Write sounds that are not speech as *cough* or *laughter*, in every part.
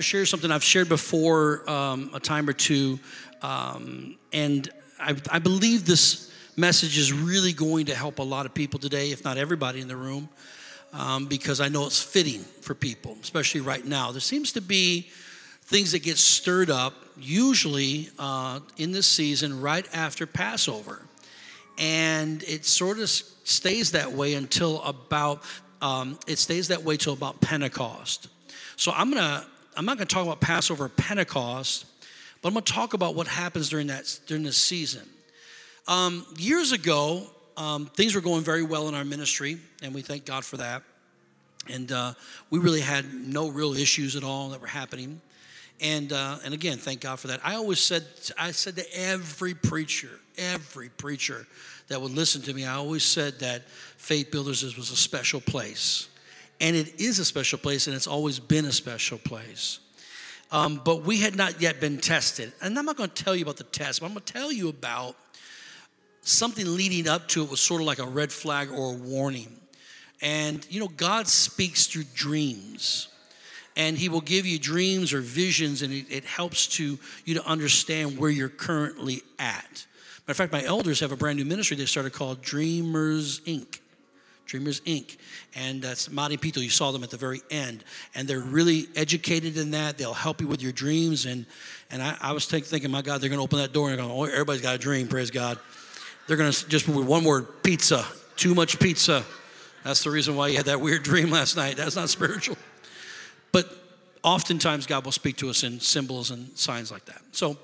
to share something I've shared before um, a time or two, um, and I, I believe this message is really going to help a lot of people today, if not everybody in the room, um, because I know it's fitting for people, especially right now. There seems to be things that get stirred up, usually uh, in this season, right after Passover. And it sort of stays that way until about, um, it stays that way till about Pentecost. So I'm gonna, I'm not gonna talk about Passover or Pentecost, but I'm gonna talk about what happens during that, during this season. Um, years ago, um, things were going very well in our ministry, and we thank God for that. And uh, we really had no real issues at all that were happening. And, uh, and again, thank God for that. I always said, I said to every preacher, every preacher that would listen to me, I always said that Faith Builders was a special place. And it is a special place, and it's always been a special place. Um, but we had not yet been tested. And I'm not going to tell you about the test, but I'm going to tell you about something leading up to it was sort of like a red flag or a warning. And, you know, God speaks through dreams and he will give you dreams or visions and it, it, helps to you to understand where you're currently at matter of fact my elders have a brand new ministry they started called dreamers inc dreamers inc. And that's Mari Pito you saw them at the very end. And they're really educated in that. They'll help you with your dreams. And and i, I was thinking my god they're going to open that door and going oh everybody's got a dream. Praise god. They're going to just with one word pizza. Too much pizza. That's the reason why you had that weird dream last night. That's not spiritual. But oftentimes, God will speak to us in symbols and signs like that. So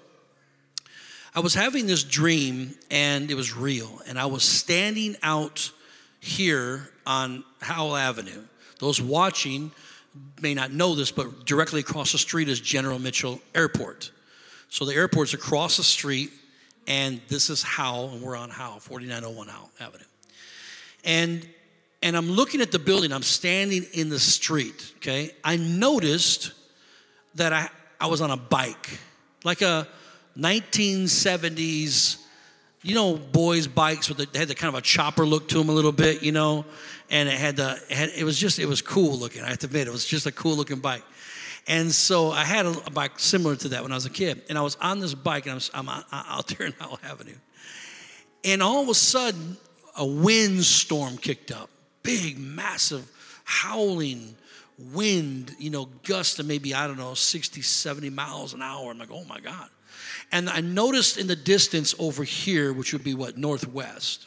I was having this dream, and it was real. And I was standing out here on Howell Avenue. Those watching may not know this, but directly across the street is General Mitchell Airport. So the airport's across the street, and this is Howell, and we're on Howell, 4901 Howell Avenue. And and I'm looking at the building, I'm standing in the street, okay? I noticed that I, I was on a bike, like a 1970s, you know, boys' bikes with the, they had the kind of a chopper look to them a little bit, you know, and it had the, it, had, it was just, it was cool looking. I have to admit, it was just a cool looking bike. And so I had a, a, bike similar to that when I was a kid, and I was on this bike, and I was, I'm out there *laughs* in Howell Avenue, and all of a sudden, a windstorm kicked up big, massive, howling wind, you know, gust of maybe, I don't know, 60, 70 miles an hour. I'm like, oh my God. And I noticed in the distance over here, which would be what, northwest,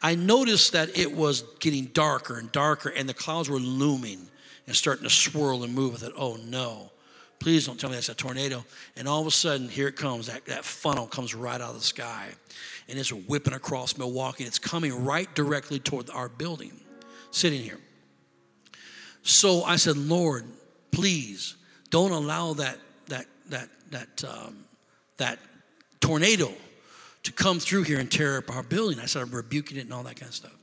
I noticed that it was getting darker and darker, and the clouds were looming and starting to swirl and move. I thought, oh no, please don't tell me that's a tornado. And all of a sudden, here it comes. That, that funnel comes right out of the sky, and it's whipping across Milwaukee, it's coming right directly toward our building sitting here. So I said, Lord, please don't allow that that that that um, that tornado to come through here and tear up our building. I started rebuking it and all that kind of stuff.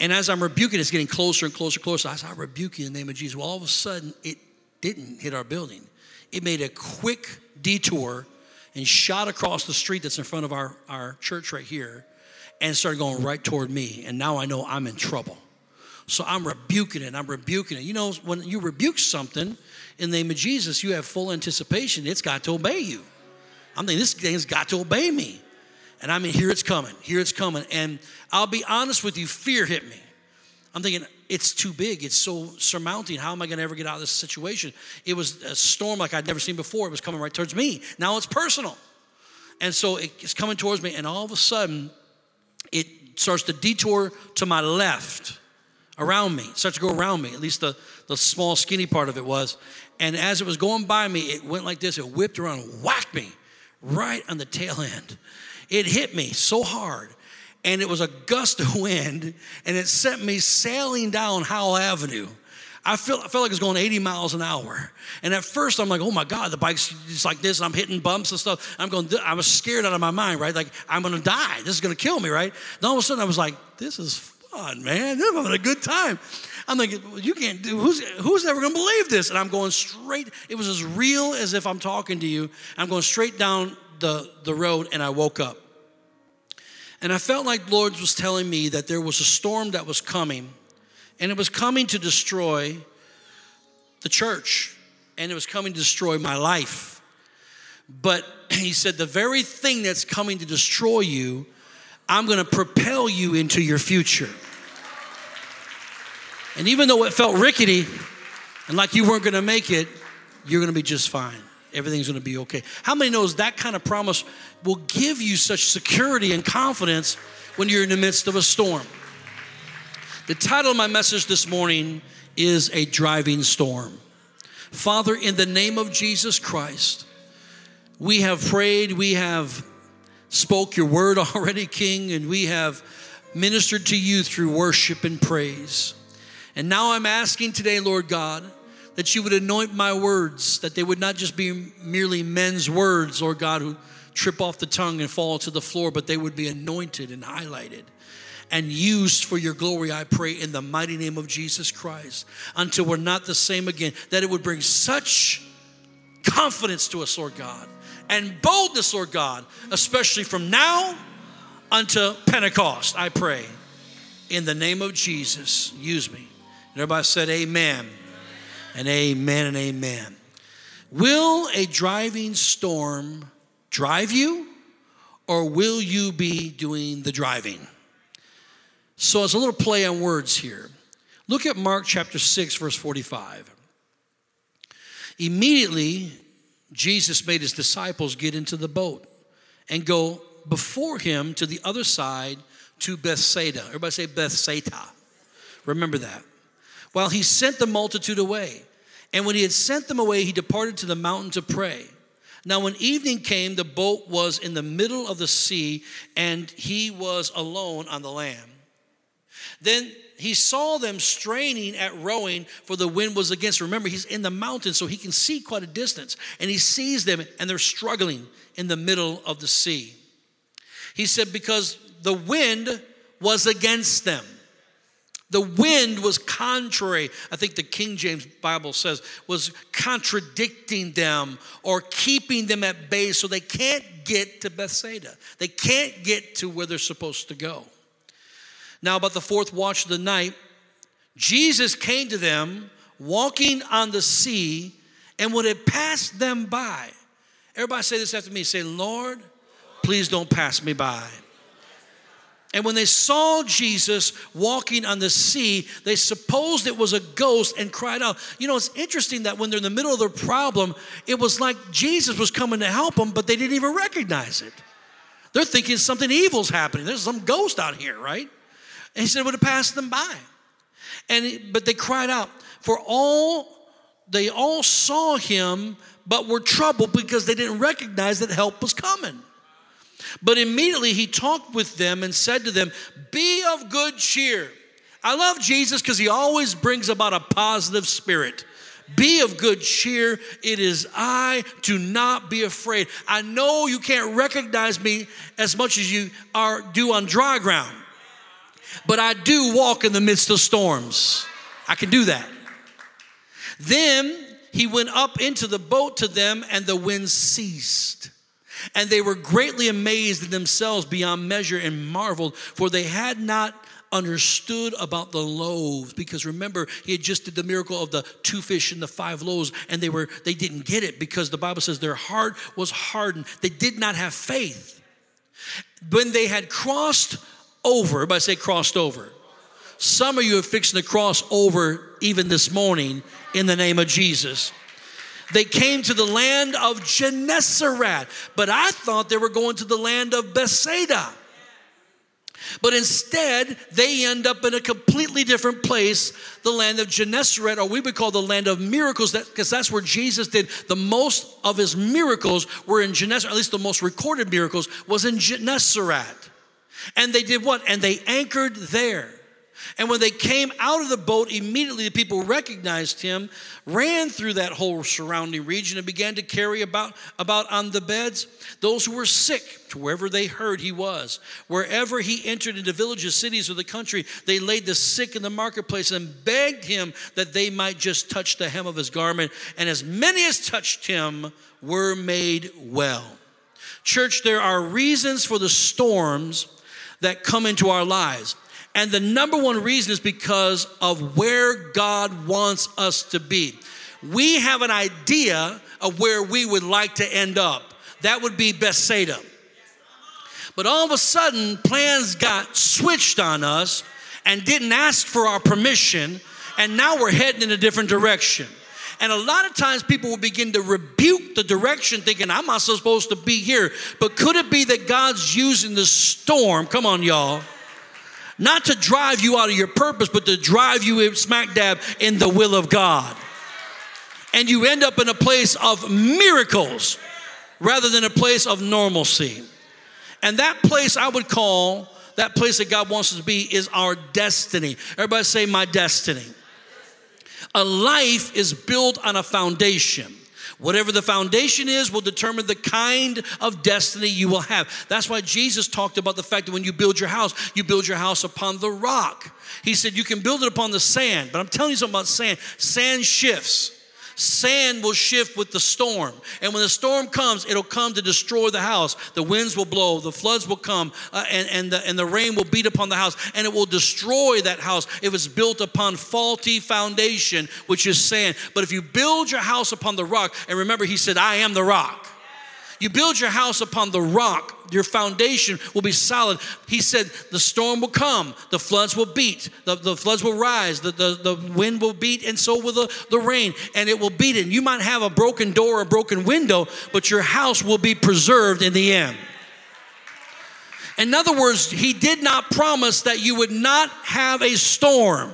And as I'm rebuking, it's getting closer and closer, and closer. I started rebuking in the name of Jesus. Well, all of a sudden, it didn't hit our building. It made a quick detour and shot across the street that's in front of our, our church right here and started going right toward me. And now I know I'm in trouble. So I'm rebuking it. I'm rebuking it. You know, when you rebuke something in the name of Jesus, you have full anticipation. It's got to obey you. I'm thinking, this thing's got to obey me. And I mean, here it's coming. Here it's coming. And I'll be honest with you, fear hit me. I'm thinking, it's too big. It's so surmounting. How am I going to ever get out of this situation? It was a storm like I'd never seen before. It was coming right towards me. Now it's personal. And so it's coming towards me. And all of a sudden, it starts to detour to my left around me, it starts to go around me, at least the, the small, skinny part of it was. And as it was going by me, it went like this it whipped around whacked me right on the tail end. It hit me so hard. And it was a gust of wind, and it sent me sailing down Howell Avenue. I felt, I felt like it was going 80 miles an hour. And at first, I'm like, oh my God, the bike's just like this, and I'm hitting bumps and stuff. I'm going, I was scared out of my mind, right? Like, I'm gonna die. This is gonna kill me, right? Then all of a sudden, I was like, this is fun, man. I'm having a good time. I'm thinking, you can't do, who's, who's ever going to believe this? And I'm going straight, it was as real as if I'm talking to you. I'm going straight down the, the road and I woke up. And I felt like Lord was telling me that there was a storm that was coming and it was coming to destroy the church and it was coming to destroy my life. But *clears throat* he said, The very thing that's coming to destroy you, I'm gonna propel you into your future. And even though it felt rickety and like you weren't gonna make it, you're gonna be just fine. Everything's gonna be okay. How many knows that kind of promise will give you such security and confidence when you're in the midst of a storm? The title of my message this morning is A Driving Storm. Father, in the name of Jesus Christ, we have prayed, we have spoke your word *laughs* already, King, and we have ministered to you through worship and praise. And now I'm asking today, Lord God, that you would anoint my words, that they would not just be merely men's words, Lord God, who trip off the tongue and fall to the floor, but they would be anointed and highlighted and used for your glory, I pray, in the mighty name of Jesus Christ, until we're not the same again, that it would bring such confidence to us, Lord God, and boldness, Lord God, especially from now unto Pentecost, I pray. In the name of Jesus, use me. Everybody said, Amen. And amen and amen. Will a driving storm drive you, or will you be doing the driving? So, it's a little play on words here. Look at Mark chapter 6, verse 45. Immediately, Jesus made his disciples get into the boat and go before him to the other side to Bethsaida. Everybody say Bethsaida. Remember that. While he sent the multitude away. And when he had sent them away, he departed to the mountain to pray. Now, when evening came, the boat was in the middle of the sea, and he was alone on the land. Then he saw them straining at rowing, for the wind was against. Remember, he's in the mountains, so he can see quite a distance. And he sees them, and they're struggling in the middle of the sea. He said, Because the wind was against them. The wind was contrary, I think the King James Bible says, was contradicting them or keeping them at bay so they can't get to Bethsaida. They can't get to where they're supposed to go. Now, about the fourth watch of the night, Jesus came to them walking on the sea, and when it passed them by, everybody say this after me say, Lord, please don't pass me by. And when they saw Jesus walking on the sea, they supposed it was a ghost and cried out. You know, it's interesting that when they're in the middle of their problem, it was like Jesus was coming to help them, but they didn't even recognize it. They're thinking something evil's happening. There's some ghost out here, right? And he said it would have passed them by. And but they cried out, for all they all saw him, but were troubled because they didn't recognize that help was coming. But immediately he talked with them and said to them, Be of good cheer. I love Jesus because he always brings about a positive spirit. Be of good cheer. It is I. Do not be afraid. I know you can't recognize me as much as you are do on dry ground, but I do walk in the midst of storms. I can do that. Then he went up into the boat to them, and the wind ceased. And they were greatly amazed in themselves beyond measure and marveled, for they had not understood about the loaves. Because remember he had just did the miracle of the two fish and the five loaves and they were they didn't get it because the bible says their heart was hardened. They did not have faith. When they had crossed over everybody say crossed over. Some of you are fixing to cross over even this morning in the name of jesus they came to the land of Gennesaret, but I thought they were going to the land of Bethsaida. But instead, they end up in a completely different place, the land of Gennesaret, or we would call the land of miracles, because that, that's where Jesus did the most of his miracles were in Gennesaret, at least the most recorded miracles was in Gennesaret. And they did what? And they anchored there. And when they came out of the boat, immediately the people recognized him, ran through that whole surrounding region, and began to carry about, about on the beds those who were sick to wherever they heard he was. Wherever he entered into villages, cities, or the country, they laid the sick in the marketplace and begged him that they might just touch the hem of his garment. And as many as touched him were made well. Church, there are reasons for the storms that come into our lives. And the number one reason is because of where God wants us to be. we have an idea of where we would like to end up. That would be Bethsaida. But all of a sudden, plans got switched on us and didn't ask for our permission, and now we're heading in a different direction. And a lot of times people will begin to rebuke the direction, thinking, I'm not supposed to be here. But could it be that God's using the storm? Come on, y'all. Not to drive you out of your purpose, but to drive you smack dab in the will of God. And you end up in a place of miracles rather than a place of normalcy. And that place I would call, that place that God wants us to be, is our destiny. Everybody say, My destiny. A life is built on a foundation. Whatever the foundation is will determine the kind of destiny you will have. That's why Jesus talked about the fact that when you build your house, you build your house upon the rock. He said you can build it upon the sand, but I'm telling you something about sand. Sand shifts sand will shift with the storm. And when the storm comes, it'll come to destroy the house. The winds will blow, the floods will come, uh, and, and, the, and the rain will beat upon the house, and it will destroy that house if it's built upon faulty foundation, which is sand. But if you build your house upon the rock, and remember, he said, I am the rock. You build your house upon the rock, your foundation will be solid. He said, The storm will come, the floods will beat, the, the floods will rise, the, the, the wind will beat, and so will the, the rain, and it will beat it. You might have a broken door a broken window, but your house will be preserved in the end. In other words, he did not promise that you would not have a storm.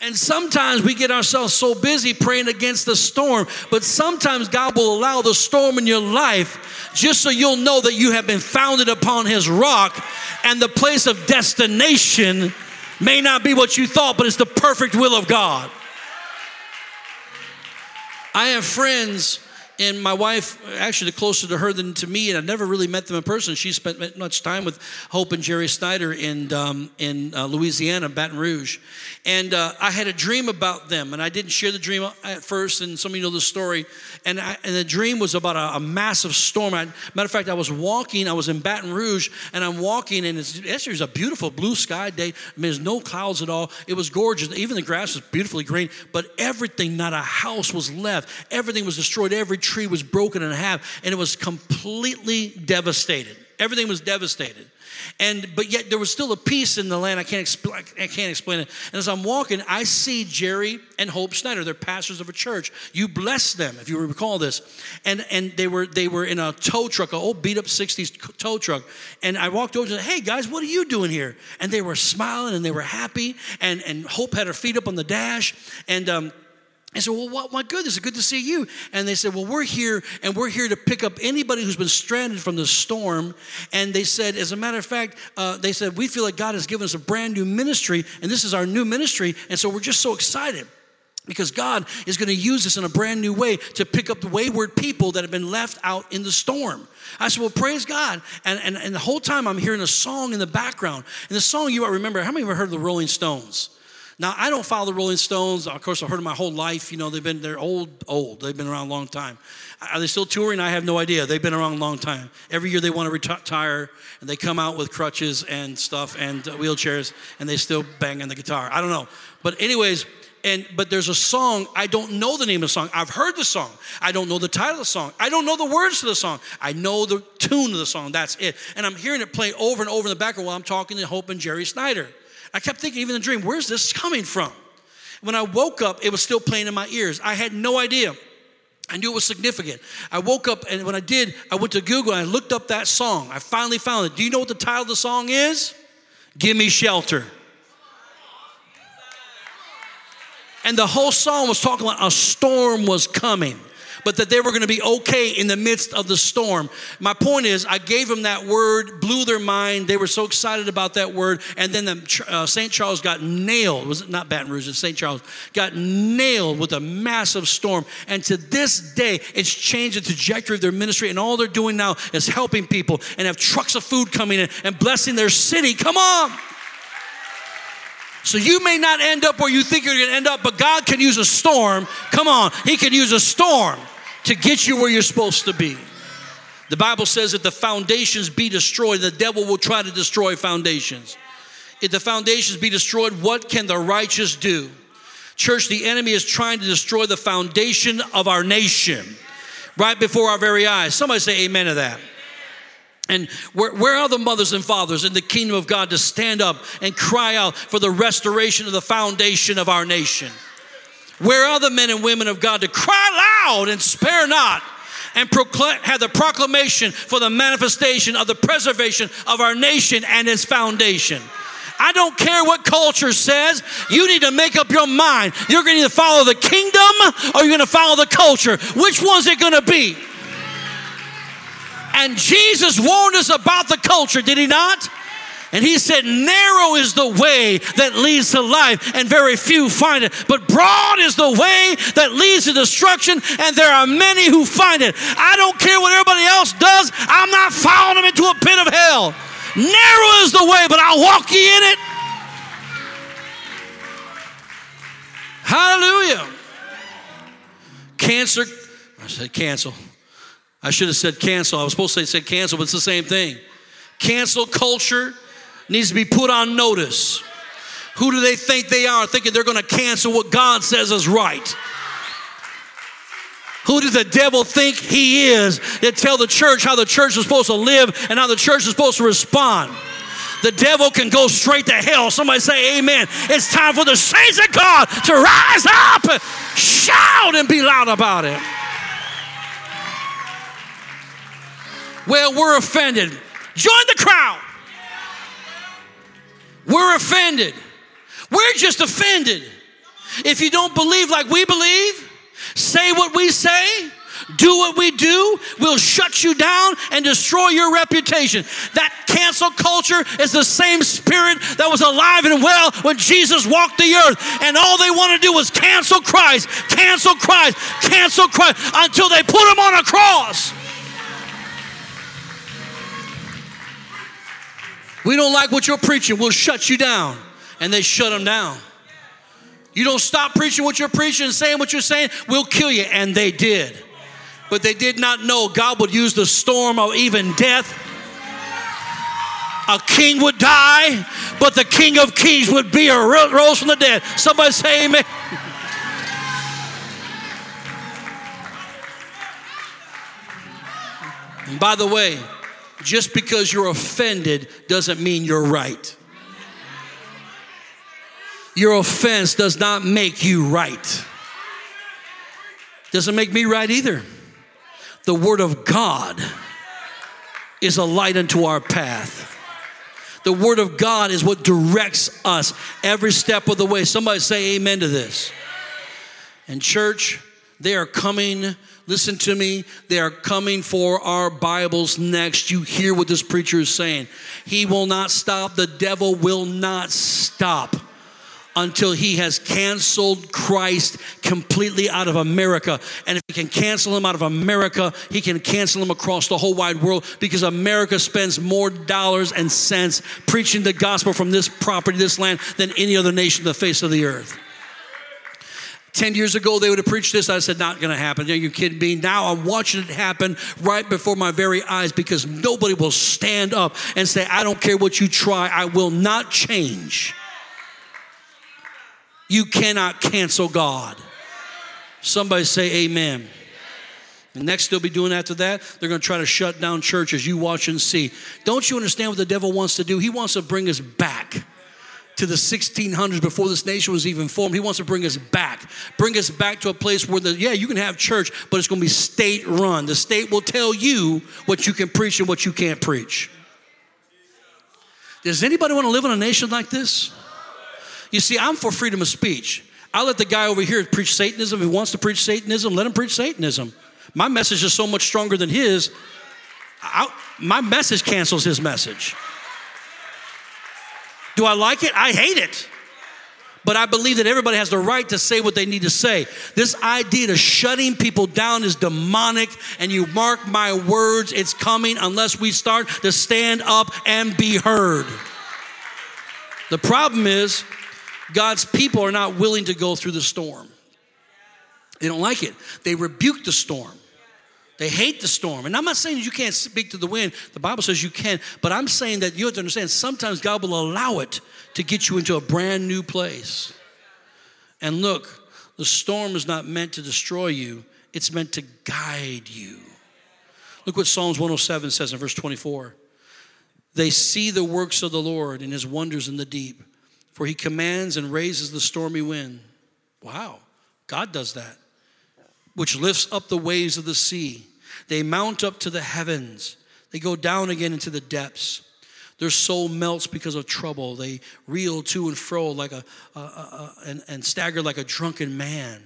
And sometimes we get ourselves so busy praying against the storm, but sometimes God will allow the storm in your life just so you'll know that you have been founded upon His rock and the place of destination may not be what you thought, but it's the perfect will of God. I have friends and my wife, actually, closer to her than to me, and I've never really met them in person. She spent much time with Hope and Jerry Snyder in, um, in uh, Louisiana, Baton Rouge. And uh, I had a dream about them, and I didn't share the dream at first, and some of you know the story. And, I, and the dream was about a, a massive storm. I, matter of fact, I was walking, I was in Baton Rouge, and I'm walking, and it's, it was a beautiful blue sky day. I mean, there's no clouds at all. It was gorgeous. Even the grass was beautifully green, but everything, not a house was left. Everything was destroyed. Every tree was broken in half and it was completely devastated. Everything was devastated. And but yet there was still a peace in the land. I can't explain. I can't explain it. And as I'm walking, I see Jerry and Hope Snyder. They're pastors of a church. You bless them if you recall this. And and they were they were in a tow truck, an old beat up '60s tow truck. And I walked over and said, "Hey guys, what are you doing here?" And they were smiling and they were happy. And and Hope had her feet up on the dash. And um, I said, Well, what, what good? It's good to see you. And they said, Well, we're here and we're here to pick up anybody who's been stranded from the storm. And they said, As a matter of fact, uh, they said, We feel like God has given us a brand new ministry, and this is our new ministry. And so we're just so excited because God is going to use us in a brand new way to pick up the wayward people that have been left out in the storm. I said, Well, praise God. And, and, and the whole time I'm hearing a song in the background. And the song you might remember, how many of you ever heard of the Rolling Stones? Now, I don't follow the Rolling Stones. Of course, I've heard them my whole life. You know, they've been, they're old, old. They've been around a long time. Are they still touring? I have no idea. They've been around a long time. Every year they want to retire and they come out with crutches and stuff and uh, wheelchairs and they still bang on the guitar. I don't know. But, anyways, and but there's a song i don't know the name of the song i've heard the song i don't know the title of the song i don't know the words to the song i know the tune of the song that's it and i'm hearing it play over and over in the background while i'm talking to hope and jerry snyder I kept thinking, even in the dream, where's this coming from? When I woke up, it was still playing in my ears. I had no idea. I knew it was significant. I woke up, and when I did, I went to Google and I looked up that song. I finally found it. Do you know what the title of the song is? Give Me Shelter. And the whole song was talking about a storm was coming but that they were going to be okay in the midst of the storm. My point is, I gave them that word, blew their mind. They were so excited about that word. And then the, uh, St. Charles got nailed. Was it not Baton Rouge? St. Charles. Got nailed with a massive storm. And to this day, it's changed the trajectory of their ministry. And all they're doing now is helping people and have trucks of food coming in and blessing their city. Come on. So you may not end up where you think you're going to end up, but God can use a storm. Come on, He can use a storm to get you where you're supposed to be. The Bible says that the foundations be destroyed, the devil will try to destroy foundations. If the foundations be destroyed, what can the righteous do? Church, the enemy is trying to destroy the foundation of our nation right before our very eyes. Somebody say amen to that. And where, where, are the mothers and fathers in the kingdom of God to stand up and cry out for the restoration of the foundation of our nation? Where are the men and women of God to cry loud and spare not and have the proclamation for the manifestation of the preservation of our nation and its foundation? I don't care what culture says. You need to make up your mind. You're going to either follow the kingdom or you're going to follow the culture. Which one's it going to be? And Jesus warned us about the culture, did he not? And he said, Narrow is the way that leads to life, and very few find it. But broad is the way that leads to destruction, and there are many who find it. I don't care what everybody else does, I'm not following them into a pit of hell. Narrow is the way, but I'll walk ye in it. Hallelujah. Cancer, I said cancel. I should have said cancel. I was supposed to say cancel, but it's the same thing. Cancel culture needs to be put on notice. Who do they think they are, thinking they're going to cancel what God says is right? Who does the devil think he is that tell the church how the church is supposed to live and how the church is supposed to respond? The devil can go straight to hell. Somebody say amen. It's time for the saints of God to rise up, and shout, and be loud about it. Well, we're offended. Join the crowd. We're offended. We're just offended. If you don't believe like we believe, say what we say, do what we do, we'll shut you down and destroy your reputation. That cancel culture is the same spirit that was alive and well when Jesus walked the earth. And all they want to do is cancel Christ, cancel Christ, cancel Christ until they put him on a cross. We don't like what you're preaching. We'll shut you down. And they shut them down. You don't stop preaching what you're preaching and saying what you're saying, we'll kill you. And they did. But they did not know God would use the storm of even death. A king would die, but the king of kings would be a rose from the dead. Somebody say amen. By the way, just because you're offended doesn't mean you're right. Your offense does not make you right. Doesn't make me right either. The Word of God is a light unto our path. The Word of God is what directs us every step of the way. Somebody say amen to this. And, church, they are coming Listen to me. They are coming for our Bibles next. You hear what this preacher is saying. He will not stop. The devil will not stop until he has canceled Christ completely out of America. And if he can cancel him out of America, he can cancel him across the whole wide world because America spends more dollars and cents preaching the gospel from this property, this land, than any other nation on the face of the earth. 10 years ago, they would have preached this. I said, not going to happen. Are you kidding me? Now I'm watching it happen right before my very eyes because nobody will stand up and say, I don't care what you try, I will not change. You cannot cancel God. Somebody say, Amen. And next they'll be doing after that, they're going to try to shut down churches. You watch and see. Don't you understand what the devil wants to do? He wants to bring us back to the 1600s before this nation was even formed. He wants to bring us back, bring us back to a place where the yeah, you can have church, but it's going to be state run. The state will tell you what you can preach and what you can't preach. Does anybody want to live in a nation like this? You see, I'm for freedom of speech. I'll let the guy over here preach Satanism. If he wants to preach Satanism, let him preach Satanism. My message is so much stronger than his. I, my message cancels his message. Do I like it? I hate it. But I believe that everybody has the right to say what they need to say. This idea of shutting people down is demonic, and you mark my words, it's coming unless we start to stand up and be heard. The problem is, God's people are not willing to go through the storm. They don't like it. They rebuke the storm. They hate the storm. And I'm not saying you can't speak to the wind. The Bible says you can. But I'm saying that you have to understand sometimes God will allow it to get you into a brand new place. And look, the storm is not meant to destroy you, it's meant to guide you. Look what Psalms 107 says in verse 24. They see the works of the Lord and his wonders in the deep, for he commands and raises the stormy wind. Wow, God does that, which lifts up the waves of the sea. They mount up to the heavens, they go down again into the depths. Their soul melts because of trouble. They reel to and fro like a, a, a, a and, and stagger like a drunken man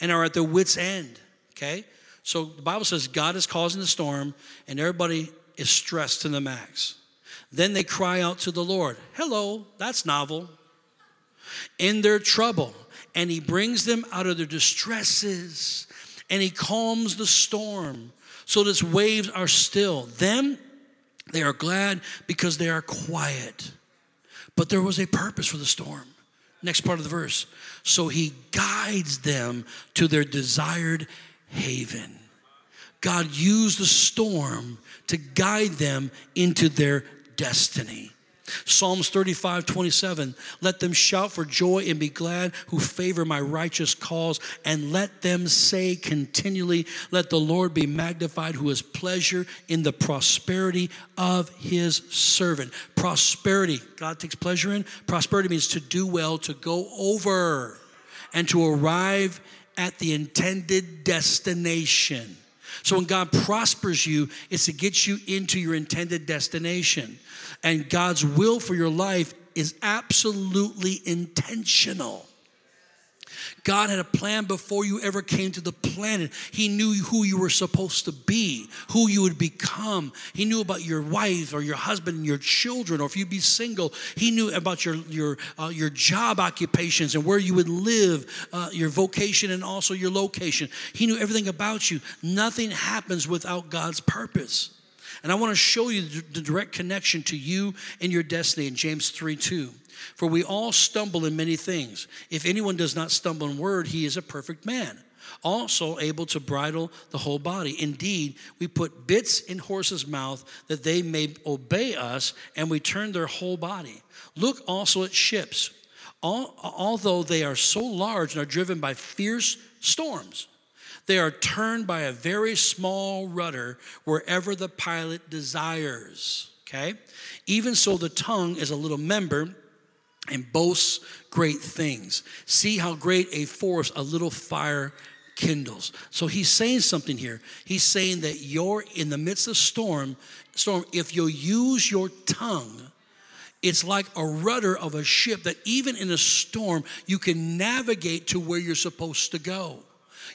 and are at their wits' end. Okay? So the Bible says God is causing the storm and everybody is stressed to the max. Then they cry out to the Lord. Hello, that's novel. In their trouble, and He brings them out of their distresses, and He calms the storm so that its waves are still. Them, they are glad because they are quiet. But there was a purpose for the storm. Next part of the verse. So He guides them to their desired haven. God used the storm to guide them into their destiny. Psalms 35, 27. Let them shout for joy and be glad who favor my righteous cause, and let them say continually, Let the Lord be magnified who has pleasure in the prosperity of his servant. Prosperity, God takes pleasure in. Prosperity means to do well, to go over, and to arrive at the intended destination. So when God prospers you, it's to get you into your intended destination. And God's will for your life is absolutely intentional. God had a plan before you ever came to the planet. He knew who you were supposed to be, who you would become. He knew about your wife or your husband and your children, or if you'd be single. He knew about your your uh, your job occupations and where you would live, uh, your vocation, and also your location. He knew everything about you. Nothing happens without God's purpose. And I want to show you the direct connection to you and your destiny in James 3 2. For we all stumble in many things. If anyone does not stumble in word, he is a perfect man, also able to bridle the whole body. Indeed, we put bits in horses' mouth that they may obey us, and we turn their whole body. Look also at ships. All, although they are so large and are driven by fierce storms, they are turned by a very small rudder wherever the pilot desires. Okay? Even so, the tongue is a little member and boasts great things. See how great a force a little fire kindles. So he's saying something here. He's saying that you're in the midst of storm, storm, if you use your tongue, it's like a rudder of a ship that even in a storm, you can navigate to where you're supposed to go.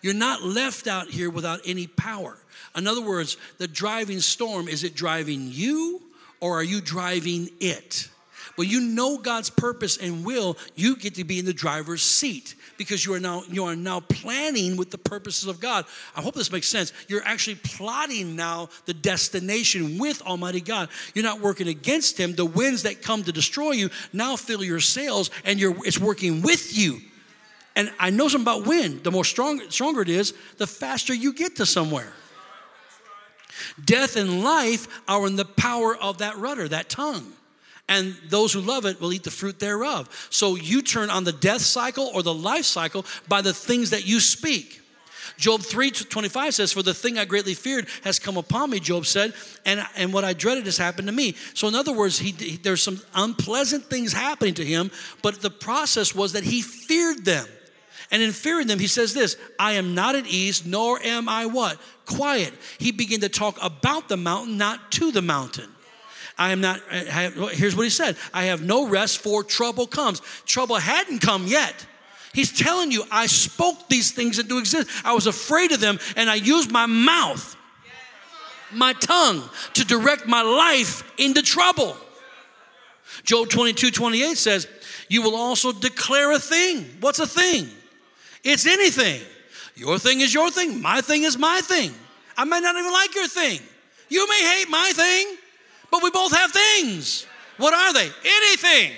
You're not left out here without any power. In other words, the driving storm is it driving you or are you driving it? When you know God's purpose and will, you get to be in the driver's seat because you are now you are now planning with the purposes of God. I hope this makes sense. You're actually plotting now the destination with Almighty God. You're not working against him. The winds that come to destroy you now fill your sails and you're it's working with you. And I know something about wind. The more strong, stronger it is, the faster you get to somewhere. Death and life are in the power of that rudder, that tongue. And those who love it will eat the fruit thereof. So you turn on the death cycle or the life cycle by the things that you speak. Job 3 25 says, For the thing I greatly feared has come upon me, Job said, and, and what I dreaded has happened to me. So, in other words, he, he, there's some unpleasant things happening to him, but the process was that he feared them. And in fearing them, he says this I am not at ease, nor am I what? Quiet. He began to talk about the mountain, not to the mountain. I am not, I have, here's what he said I have no rest for trouble comes. Trouble hadn't come yet. He's telling you, I spoke these things into existence. I was afraid of them, and I used my mouth, my tongue, to direct my life into trouble. Job 22 28 says, You will also declare a thing. What's a thing? It's anything. Your thing is your thing, my thing is my thing. I might not even like your thing. You may hate my thing, but we both have things. What are they? Anything.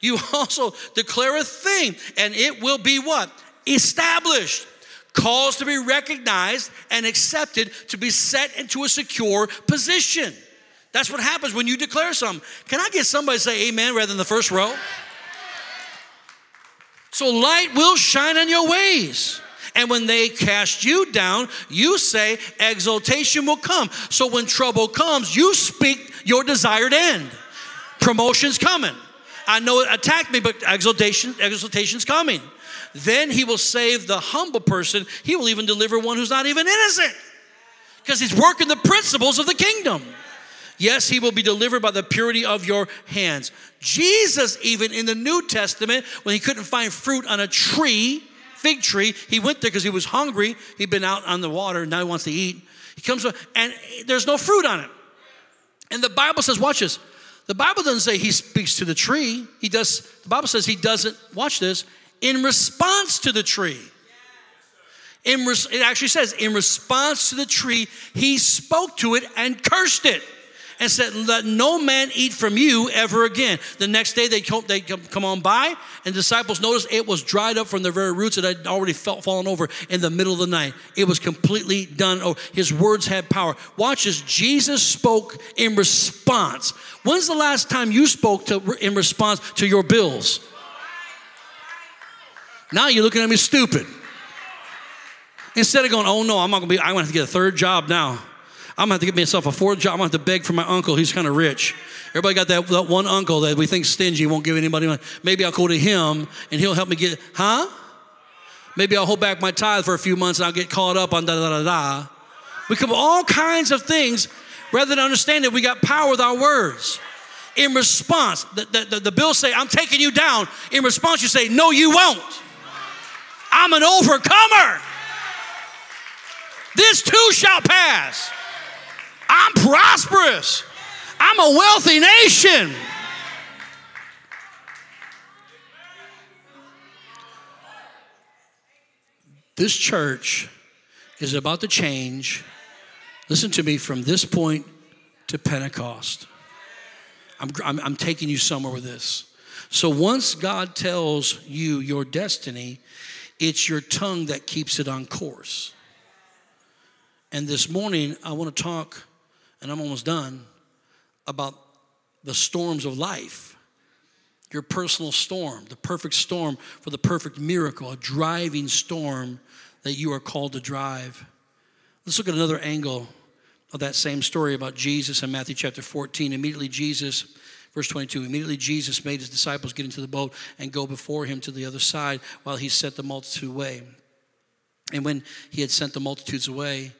You *laughs* also declare a thing, and it will be what? Established, caused to be recognized and accepted to be set into a secure position. That's what happens when you declare something. Can I get somebody to say amen rather than the first row? So light will shine on your ways. And when they cast you down, you say, exaltation will come. So when trouble comes, you speak your desired end. Promotion's coming. I know it attacked me, but exaltation, exaltation's coming. Then he will save the humble person. He will even deliver one who's not even innocent. Because he's working the principles of the kingdom. Yes, he will be delivered by the purity of your hands. Jesus, even in the New Testament, when he couldn't find fruit on a tree, fig tree, he went there because he was hungry. He'd been out on the water, now he wants to eat. He comes and there's no fruit on it. And the Bible says, watch this. The Bible doesn't say he speaks to the tree. He does, the Bible says he doesn't, watch this, in response to the tree. In res, it actually says, in response to the tree, he spoke to it and cursed it and said, Let no man eat from you ever again. The next day they come, they come on by, and disciples noticed it was dried up from the very roots that had already felt, fallen over in the middle of the night. It was completely done. Oh, his words had power. Watch as Jesus spoke in response. When's the last time you spoke to, in response to your bills? Now you're looking at me stupid. Instead of going, oh no, I'm not gonna be, I'm gonna have to get a third job now. I'm gonna have to get myself a fourth job. I'm gonna have to beg for my uncle. He's kind of rich. Everybody got that, that one uncle that we think stingy, won't give anybody money. Maybe I'll go to him and he'll help me get, huh? Maybe I'll hold back my tithe for a few months and I'll get caught up on da da da da. We come all kinds of things rather than understand that we got power with our words. In response, the, the, the, the bills say, I'm taking you down. In response, you say, No, you won't. I'm an overcomer. This too shall pass. I'm prosperous. I'm a wealthy nation. This church is about to change. Listen to me from this point to Pentecost. I'm, I'm, I'm, taking you somewhere with this. So once God tells you your destiny, it's your tongue that keeps it on course. And this morning, I want to talk, and I'm almost done, about the storms of life. Your personal storm, the perfect storm for the perfect miracle, a driving storm that you are called to drive. Let's look at another angle of that same story about Jesus in Matthew chapter 14. Immediately, Jesus Verse 22 Immediately Jesus made his disciples get into the boat and go before him to the other side while he sent the multitude away. And when he had sent the multitudes away,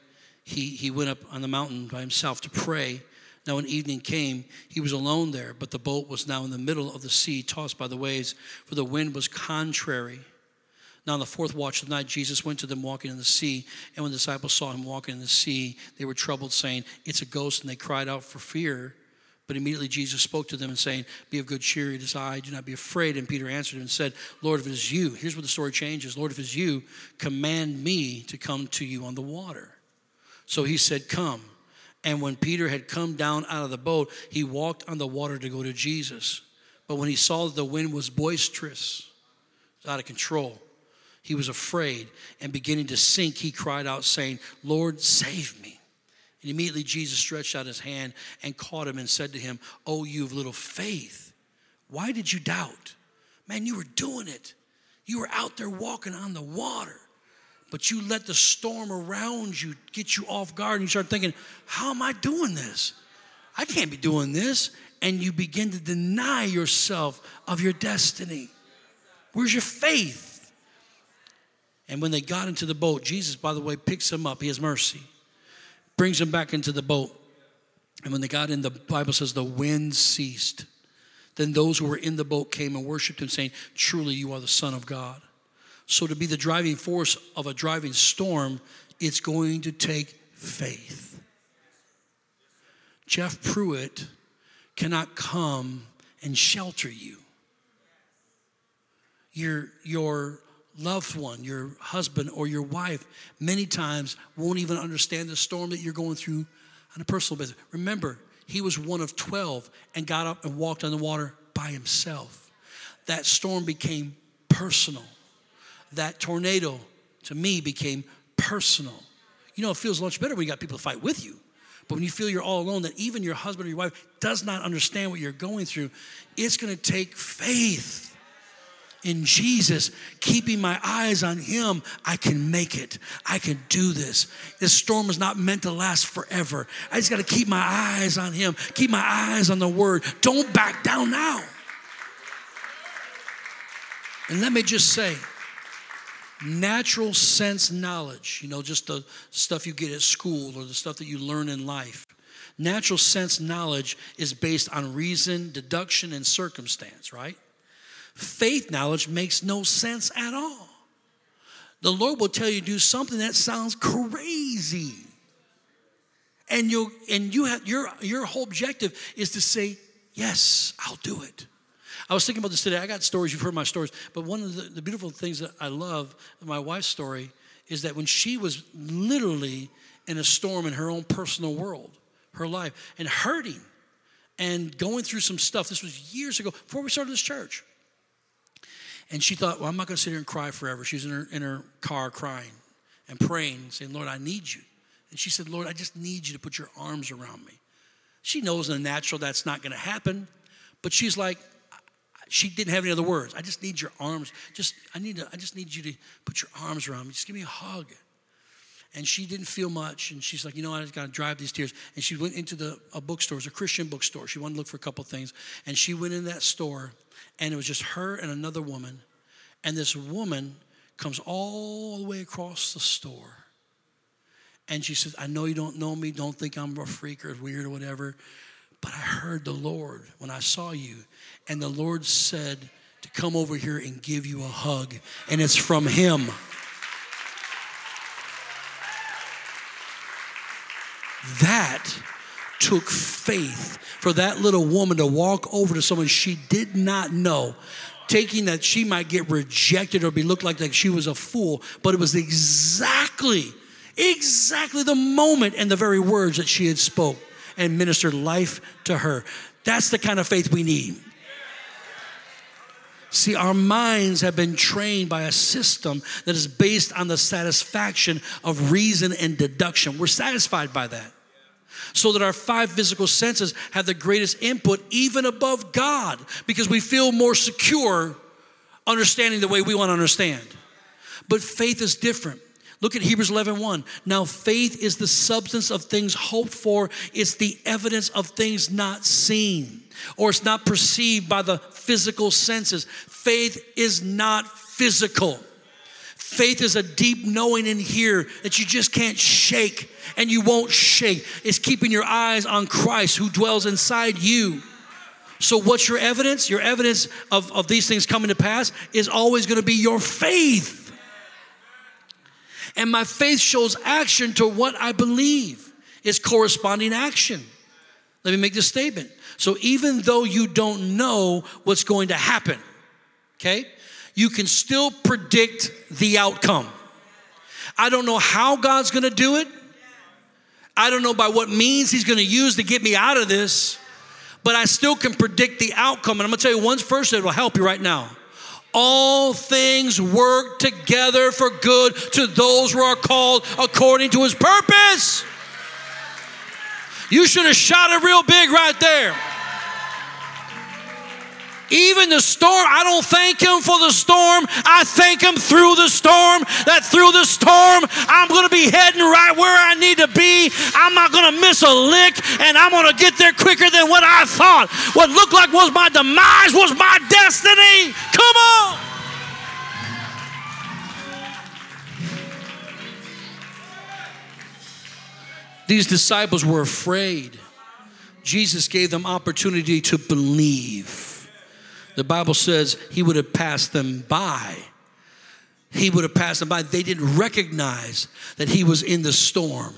he, he went up on the mountain by himself to pray. Now, when evening came, he was alone there, but the boat was now in the middle of the sea, tossed by the waves, for the wind was contrary. Now, on the fourth watch of the night, Jesus went to them walking in the sea. And when the disciples saw him walking in the sea, they were troubled, saying, It's a ghost, and they cried out for fear. But immediately Jesus spoke to them and saying, Be of good cheer, it is I, do not be afraid. And Peter answered him and said, Lord, if it is you, here's where the story changes Lord, if it is you, command me to come to you on the water. So he said, Come. And when Peter had come down out of the boat, he walked on the water to go to Jesus. But when he saw that the wind was boisterous, out of control, he was afraid and beginning to sink, he cried out, saying, Lord, save me. And immediately Jesus stretched out his hand and caught him and said to him, Oh, you of little faith, why did you doubt? Man, you were doing it. You were out there walking on the water, but you let the storm around you get you off guard and you start thinking, How am I doing this? I can't be doing this. And you begin to deny yourself of your destiny. Where's your faith? And when they got into the boat, Jesus, by the way, picks them up. He has mercy brings them back into the boat. And when they got in, the Bible says the wind ceased. Then those who were in the boat came and worshiped him, saying, Truly, you are the Son of God. So, to be the driving force of a driving storm, it's going to take faith. Jeff Pruitt cannot come and shelter you. Your, your loved one, your husband or your wife, many times won't even understand the storm that you're going through on a personal basis. Remember, he was one of 12 and got up and walked on the water by himself. That storm became personal. That tornado, to me, became personal. You know, it feels much better when you got people to fight with you. But when you feel you're all alone, that even your husband or your wife does not understand what you're going through, it's gonna take faith in Jesus, keeping my eyes on Him, I can make it. I can do this. This storm is not meant to last forever. I just got to keep my eyes on Him, keep my eyes on the Word. Don't back down now. And let me just say, natural sense knowledge, you know, just the stuff you get at school or the stuff that you learn in life. Natural sense knowledge is based on reason, deduction, and circumstance, right? Faith knowledge makes no sense at all. The Lord will tell you to do something that sounds crazy. And you and you have your your whole objective is to say, Yes, I'll do it. I was thinking about this today. I got stories, you've heard my stories, but one of the, the beautiful things that I love in my wife's story is that when she was literally in a storm in her own personal world, her life, and hurting and going through some stuff, this was years ago, before we started this church. And she thought, well, I'm not going to sit here and cry forever. She was in her, in her car crying and praying, saying, Lord, I need you. And she said, Lord, I just need you to put your arms around me. She knows in the natural that's not going to happen, but she's like, she didn't have any other words. I just need your arms. Just I need to, I just need you to put your arms around me. Just give me a hug. And she didn't feel much, and she's like, you know I just got to drive these tears. And she went into the a bookstore, it a Christian bookstore. She wanted to look for a couple things, and she went in that store, and it was just her and another woman, and this woman comes all the way across the store, and she says, I know you don't know me, don't think I'm a freak or weird or whatever, but I heard the Lord when I saw you, and the Lord said to come over here and give you a hug, and it's from Him. That took faith for that little woman to walk over to someone she did not know taking that she might get rejected or be looked like like she was a fool but it was exactly exactly the moment and the very words that she had spoke and ministered life to her. That's the kind of faith we need. See, our minds have been trained by a system that is based on the satisfaction of reason and deduction. We're satisfied by that. So that our five physical senses have the greatest input, even above God, because we feel more secure understanding the way we want to understand. But faith is different. Look at Hebrews 11 1. Now, faith is the substance of things hoped for, it's the evidence of things not seen, or it's not perceived by the physical senses. Faith is not physical. Faith is a deep knowing in here that you just can't shake and you won't shake. It's keeping your eyes on Christ who dwells inside you. So, what's your evidence? Your evidence of, of these things coming to pass is always going to be your faith. And my faith shows action to what I believe is corresponding action. Let me make this statement. So even though you don't know what's going to happen, okay, you can still predict the outcome. I don't know how God's gonna do it. I don't know by what means He's gonna use to get me out of this, but I still can predict the outcome. And I'm gonna tell you one first that will help you right now all things work together for good to those who are called according to his purpose. You should have shot it real big right there. Even the storm, I don't thank him for the storm. I thank him through the storm. That through the storm, I'm going to be heading right where I need to be. I'm not going to miss a lick, and I'm going to get there quicker than what I thought. What looked like was my demise was my destiny. Come on. These disciples were afraid. Jesus gave them opportunity to believe. The Bible says he would have passed them by. He would have passed them by. They didn't recognize that he was in the storm.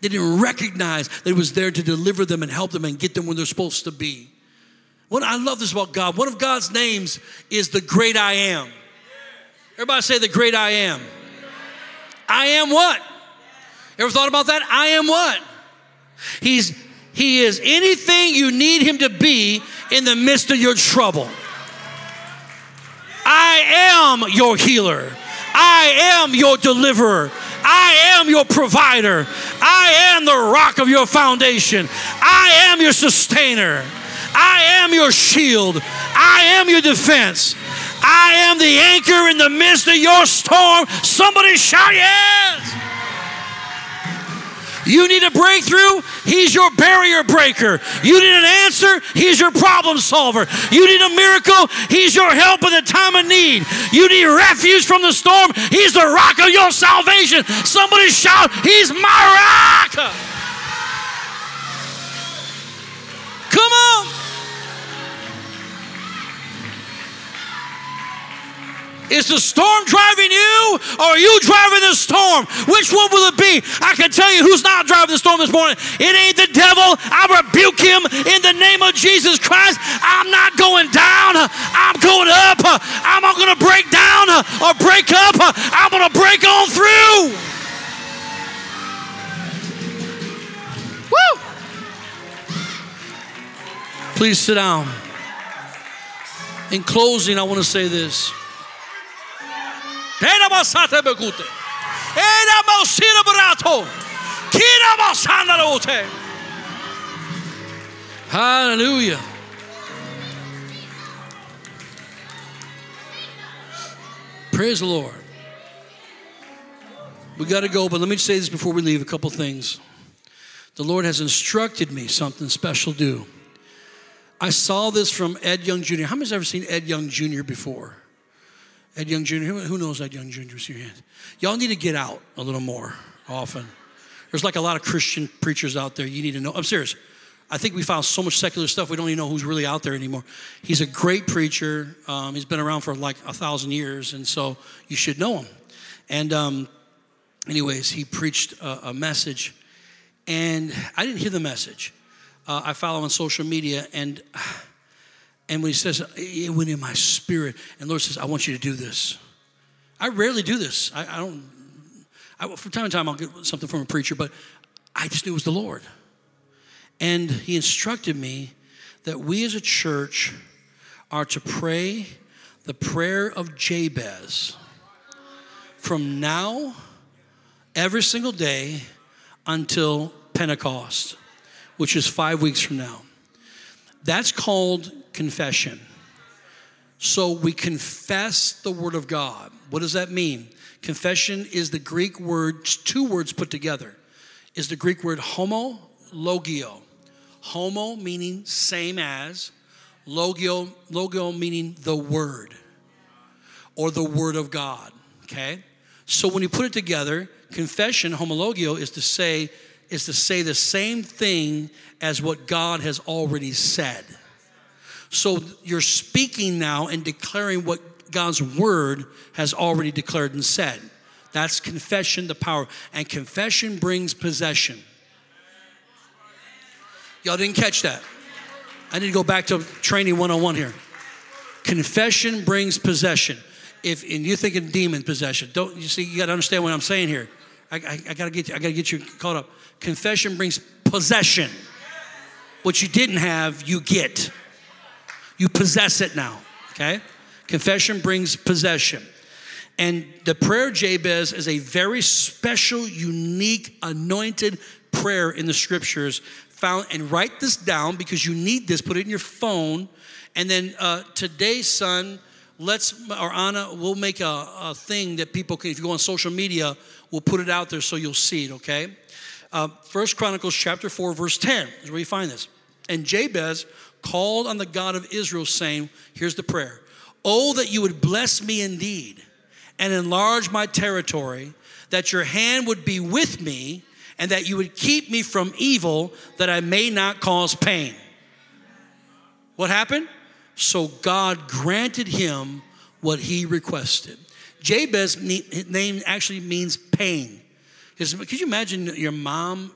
They didn't recognize that he was there to deliver them and help them and get them where they're supposed to be. What I love this about God. One of God's names is the great I am. Everybody say the great I am. I am what? Ever thought about that? I am what? He's he is anything you need him to be in the midst of your trouble. I am your healer. I am your deliverer. I am your provider. I am the rock of your foundation. I am your sustainer. I am your shield. I am your defense. I am the anchor in the midst of your storm. Somebody shout yes. You need a breakthrough? He's your barrier breaker. You need an answer? He's your problem solver. You need a miracle? He's your help in the time of need. You need refuge from the storm? He's the rock of your salvation. Somebody shout, He's my rock. Is the storm driving you or are you driving the storm? Which one will it be? I can tell you who's not driving the storm this morning. It ain't the devil. I rebuke him in the name of Jesus Christ. I'm not going down. I'm going up. I'm not going to break down or break up. I'm going to break on through. Woo! Please sit down. In closing, I want to say this. Hallelujah. Praise the Lord. We got to go, but let me say this before we leave a couple things. The Lord has instructed me something special to do. I saw this from Ed Young Jr. How many's ever seen Ed Young Jr. before? Ed Young Jr. Who knows Ed Young Jr.? See your hand. Y'all need to get out a little more often. There's like a lot of Christian preachers out there. You need to know. I'm serious. I think we found so much secular stuff we don't even know who's really out there anymore. He's a great preacher. Um, he's been around for like a thousand years, and so you should know him. And um, anyways, he preached a, a, message, and I didn't hear the message. Uh, I follow on social media, and and when he says, it went in my spirit, and Lord says, I want you to do this. I rarely do this. I, I don't, I, from time to time, I'll get something from a preacher, but I just knew it was the Lord. And he instructed me that we as a church are to pray the prayer of Jabez from now, every single day, until Pentecost, which is five weeks from now. That's called confession. So we confess the Word of God. What does that mean? Confession is the Greek word, two words put together, is the Greek word homo, logio. Homo meaning same as, logio, logio meaning the Word or the Word of God. Okay? So when you put it together, confession, homologio, is to say, is to say the same thing as what God has already said. So you're speaking now and declaring what God's word has already declared and said. That's confession, the power. And confession brings possession. Y'all didn't catch that. I need to go back to training 101 here. Confession brings possession. If and you're thinking demon possession, don't you see? You got to understand what I'm saying here. I, I, I got to get you, I got to get you caught up. Confession brings possession. What you didn't have, you get. You possess it now, okay? Confession brings possession. And the prayer Jabez is a very special, unique, anointed prayer in the scriptures found. And write this down because you need this. Put it in your phone. And then uh, today, son, let's, or Anna, we'll make a, a, thing that people can, if you go on social media, we'll put it out there so you'll see it, okay? Uh, First Chronicles chapter 4, verse 10 is where you find this. And Jabez called on the God of Israel, saying, Here's the prayer Oh, that you would bless me indeed and enlarge my territory, that your hand would be with me, and that you would keep me from evil, that I may not cause pain. What happened? So God granted him what he requested. Jabez name actually means pain. Could you imagine your mom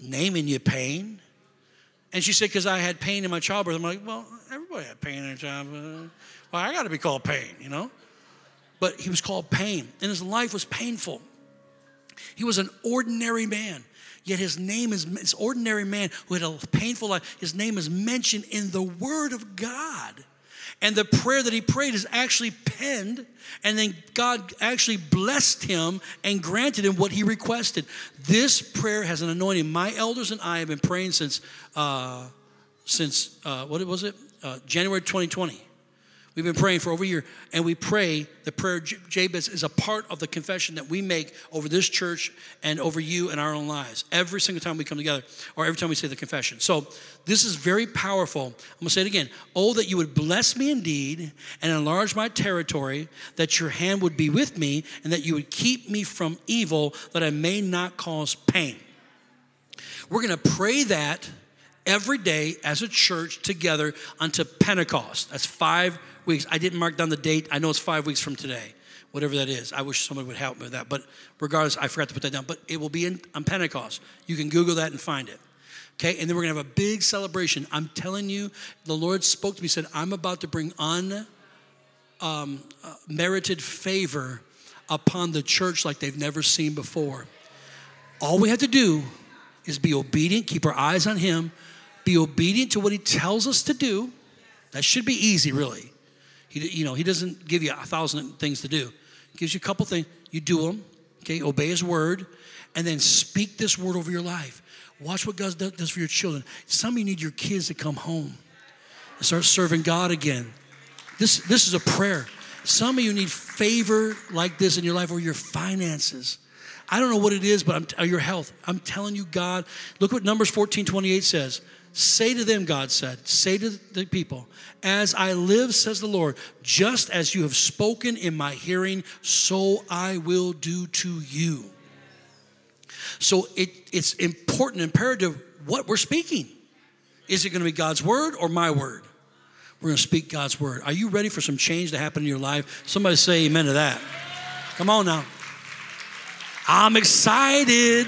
naming you pain? And she said, because I had pain in my childbirth. I'm like, well, everybody had pain in their childbirth. Well, I got to be called pain, you know? But he was called pain, and his life was painful. He was an ordinary man, yet his name is this ordinary man who had a painful life. His name is mentioned in the Word of God. And the prayer that he prayed is actually penned, and then God actually blessed him and granted him what he requested. This prayer has an anointing. My elders and I have been praying since, uh, since uh, what was it? Uh, January 2020. We've been praying for over a year, and we pray the prayer Jabez is a part of the confession that we make over this church and over you and our own lives every single time we come together, or every time we say the confession. So this is very powerful. I'm gonna say it again. Oh, that you would bless me indeed and enlarge my territory, that your hand would be with me, and that you would keep me from evil, that I may not cause pain. We're gonna pray that every day as a church together unto Pentecost. That's five weeks. I didn't mark down the date. I know it's five weeks from today, whatever that is. I wish someone would help me with that. But regardless, I forgot to put that down. But it will be in, on Pentecost. You can Google that and find it. Okay, and then we're gonna have a big celebration. I'm telling you, the Lord spoke to me, said, I'm about to bring unmerited um, uh, favor upon the church like they've never seen before. All we have to do is be obedient, keep our eyes on Him, be obedient to what He tells us to do. That should be easy, really. He, you know, he doesn't give you a thousand things to do. He gives you a couple things. You do them, okay? Obey his word, and then speak this word over your life. Watch what God does for your children. Some of you need your kids to come home and start serving God again. This, this is a prayer. Some of you need favor like this in your life or your finances. I don't know what it is, but I'm, your health. I'm telling you, God, look what Numbers 14 28 says. Say to them, God said, say to the people, as I live, says the Lord, just as you have spoken in my hearing, so I will do to you. So it, it's important, imperative what we're speaking. Is it going to be God's word or my word? We're going to speak God's word. Are you ready for some change to happen in your life? Somebody say amen to that. Come on now. I'm excited.